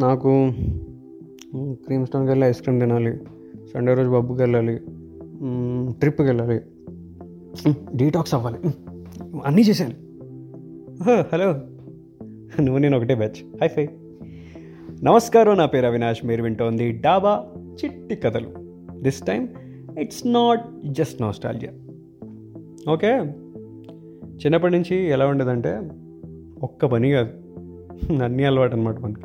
నాకు క్రీమ్ స్టోన్కి వెళ్ళి ice cream తినాలి. సండే రోజు పబ్కి వెళ్ళాలి. ట్రిప్కి వెళ్ళాలి. డీటాక్స్ అవ్వాలి. అన్నీ చేశాను. హలో. నువ్వు నేను ఒకటే బ్యాచ్ హై ఫై నమస్కారం నా పేరు అవినాష్. మీరు వింటోంది డాబా చిట్టి కథలు. This time it's not just nostalgia okay చిన్నప్పటి నుంచి ఎలా ఉండేదంటే ఒక్క పని కాదు. అన్నీ అలవాటు అనమాట మనకి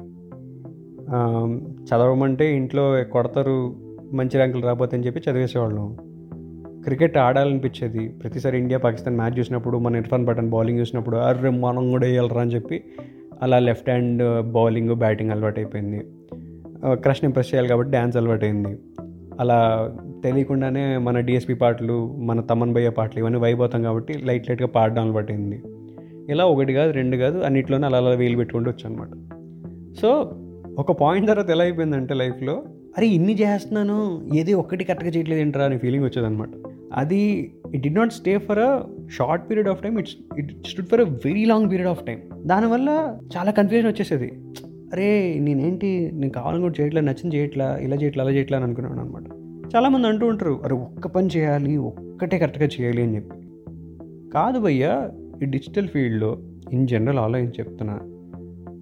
చదవమంటే ఇంట్లో కొడతారు మంచి ర్యాంకులు రాబోతే అని చెప్పి చదివేసేవాళ్ళం. క్రికెట్ ఆడాలనిపించేది. ప్రతిసారి ఇండియా పాకిస్తాన్ మ్యాచ్ చూసినప్పుడు మన ఇర్ఫాన్ పటన్ బౌలింగ్ చూసినప్పుడు అర్రే మనం కూడా వేయాలరా అని చెప్పి అలా లెఫ్ట్ హ్యాండ్ బౌలింగ్ బ్యాటింగ్ అలవాటు అయిపోయింది క్రష్ని ఇంప్రెస్ చేయాలి కాబట్టి డ్యాన్స్ అలవాటైంది. అలా తెలియకుండానే మన డిఎస్పి పాటలు మన తమన్ భయ్య పాటలు ఇవన్నీ వైపోతాం కాబట్టి లైట్ లైట్గా పాడడం అలవాటైంది. ఇలా ఒకటి కాదు రెండు కాదు అన్నిట్లోనే అలా అలా వేలు పెట్టుకుంటూ వచ్చాను అనమాట సో ఒక పాయింట్ తర్వాత ఎలా అయిపోయిందంటే లైఫ్లో అరే ఇన్ని చేస్తున్నాను ఏది ఒక్కటి కరెక్ట్గా చేయట్లేదు ఏంట్రా అనే ఫీలింగ్ వచ్చేదన్నమాట. అది it did not stay for a short period of time it's it stood for a very long period of time దానివల్ల చాలా కన్ఫ్యూజన్ వచ్చేసేది. అరే నేనేంటి నేను కావాలని కూడా చేయట్లా నచ్చింది చేయట్లా ఇలా చేయట్లా అలా చేయట్లా అని అనుకున్నాను అనమాట చాలామంది అంటూ ఉంటారు అరే ఒక్క పని చేయాలి ఒక్కటే కరెక్ట్గా చేయాలి అని చెప్పి. కాదు భయ్యా ఈ డిజిటల్ ఫీల్డ్లో ఇన్ జనరల్ ఆలోచించి చెప్తున్నా.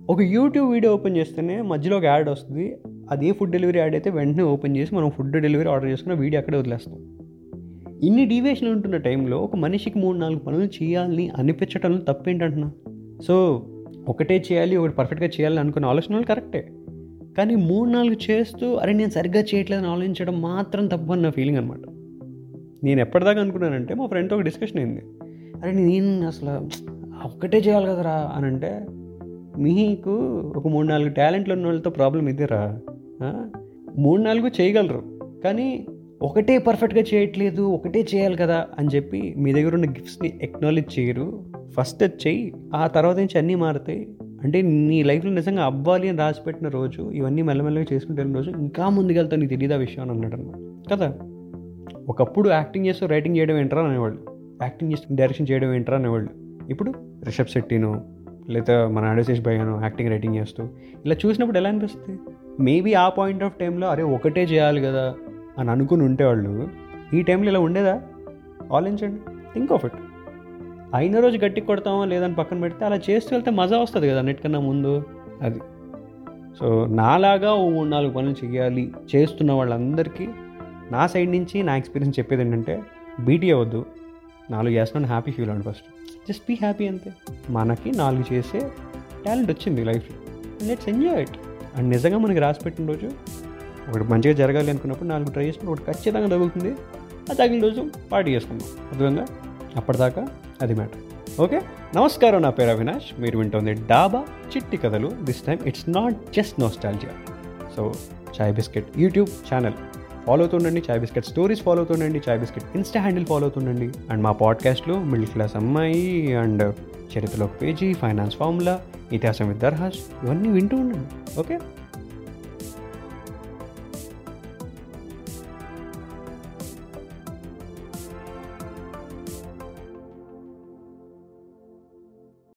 ఒక యూట్యూబ్ వీడియో ఓపెన్ చేస్తేనే మధ్యలో ఒక యాడ్ వస్తుంది. అది ఏ ఫుడ్ డెలివరీ యాడ్ అయితే వెంటనే ఓపెన్ చేసి మనం ఫుడ్ డెలివరీ ఆర్డర్ చేసుకున్న వీడియో అక్కడే వదిలేస్తాం. ఇన్ని డీవియేషన్లు ఉంటున్న టైంలో ఒక మనిషికి మూడు నాలుగు పనులు చేయాలని అనిపించటంలో తప్పేంటంటున్నా? సో ఒకటే చేయాలి ఒకటి పర్ఫెక్ట్గా చేయాలని అనుకున్న ఆలోచన కరెక్టే. కానీ మూడు నాలుగు చేస్తూ అరే నేను సరిగ్గా చేయట్లేదని ఆలోచించడం మాత్రం తప్పు అన్న ఫీలింగ్ అనమాట నేను ఎప్పటిదాకా అనుకున్నానంటే మా ఫ్రెండ్తో ఒక డిస్కషన్ అయింది. అరే నేను అసలు ఒక్కటే చేయాలి కదరా అని అంటే మీకు ఒక మూడు నాలుగు టాలెంట్లు ఉన్న వాళ్ళతో ప్రాబ్లం ఇదేరా మూడు నాలుగు చేయగలరు కానీ ఒకటే పర్ఫెక్ట్గా చేయట్లేదు ఒకటే చేయాలి కదా అని చెప్పి మీ దగ్గర ఉన్న గిఫ్ట్స్ని ఎక్నాలెడ్జ్ చేయరు. ఫస్ట్ అది చెయ్యి ఆ తర్వాత నుంచి అన్నీ మారుతాయి. అంటే నీ లైఫ్లో నిజంగా అవ్వాలి అని రాసి పెట్టిన రోజు ఇవన్నీ మెల్లమెల్లగా చేసుకుంటే రోజు ఇంకా ముందుకెళ్తా నీకు తెలియదు ఆ విషయం అని అన్నాడు అనమాట. కదా? ఒకప్పుడు యాక్టింగ్ చేస్తూ రైటింగ్ చేయడం ఏంట్రా అనేవాళ్ళు. యాక్టింగ్ చేసి డైరెక్షన్ చేయడం ఏంట్రా అనేవాళ్ళు. ఇప్పుడు రిషబ్ శెట్టినో లేదా మన అడశేష్ భయ్యను యాక్టింగ్ రైటింగ్ చేస్తూ ఇలా చూసినప్పుడు ఎలా అనిపిస్తుంది? మేబీ ఆ పాయింట్ ఆఫ్ టైంలో అరే ఒకటే చేయాలి కదా అని అనుకుని ఉంటేవాళ్ళు ఈ టైంలో ఇలా ఉండేదా? ఆలోచించండి. Think of it. అయిన రోజు గట్టి కొడతామో లేదని పక్కన పెడితే అలా చేస్తూ వెళ్తే మజా వస్తుంది కదా అన్నిటికన్నా ముందు. అది. సో నాలాగా ఓ మూడు నాలుగు పనులు చేయాలి చేస్తున్న వాళ్ళందరికీ నా సైడ్ నుంచి నా ఎక్స్పీరియన్స్ చెప్పేది ఏంటంటే బీటీ అవ్వద్దు. నాలుగు చేస్తున్నాను హ్యాపీ ఫీల్ అవ్వండి ఫస్ట్ జస్ట్ బీ హ్యాపీ అంతే. మనకి నాలుగు చేసే టాలెంట్ వచ్చింది లైఫ్లో లెట్స్ ఎంజాయ్ ఇట్ అండ్ నిజంగా మనకి రాసి పెట్టిన రోజు ఒకటి మంచిగా జరగాలి అనుకున్నప్పుడు నాలుగు ట్రై చేసినప్పుడు ఒకటి ఖచ్చితంగా తగులుతుంది. ఆ తగిన రోజు పార్టీ చేసుకుందాం. అర్థంగా అప్పటిదాకా అది మ్యాటర్ ఓకే నమస్కారం నా పేరు అవినాష్. మీరు వింటుంది డాబా చిట్టి కథలు. This time it's not just nostalgia so chai biscuit YouTube channel follow అవుతుండండి chai biscuit stories follow అవుతుండండి chai biscuit insta handle follow అవుతుండండి. And మా పాడ్కాస్ట్లో మిడిల్ క్లాస్ అమ్మాయి అండ్ చరిత్రలో పేజీ ఫైనాన్స్ ఫార్ములా ఇతిహాసం విత్ దర్హాస్ ఇవన్నీ వింటూ ఉండండి ఓకే?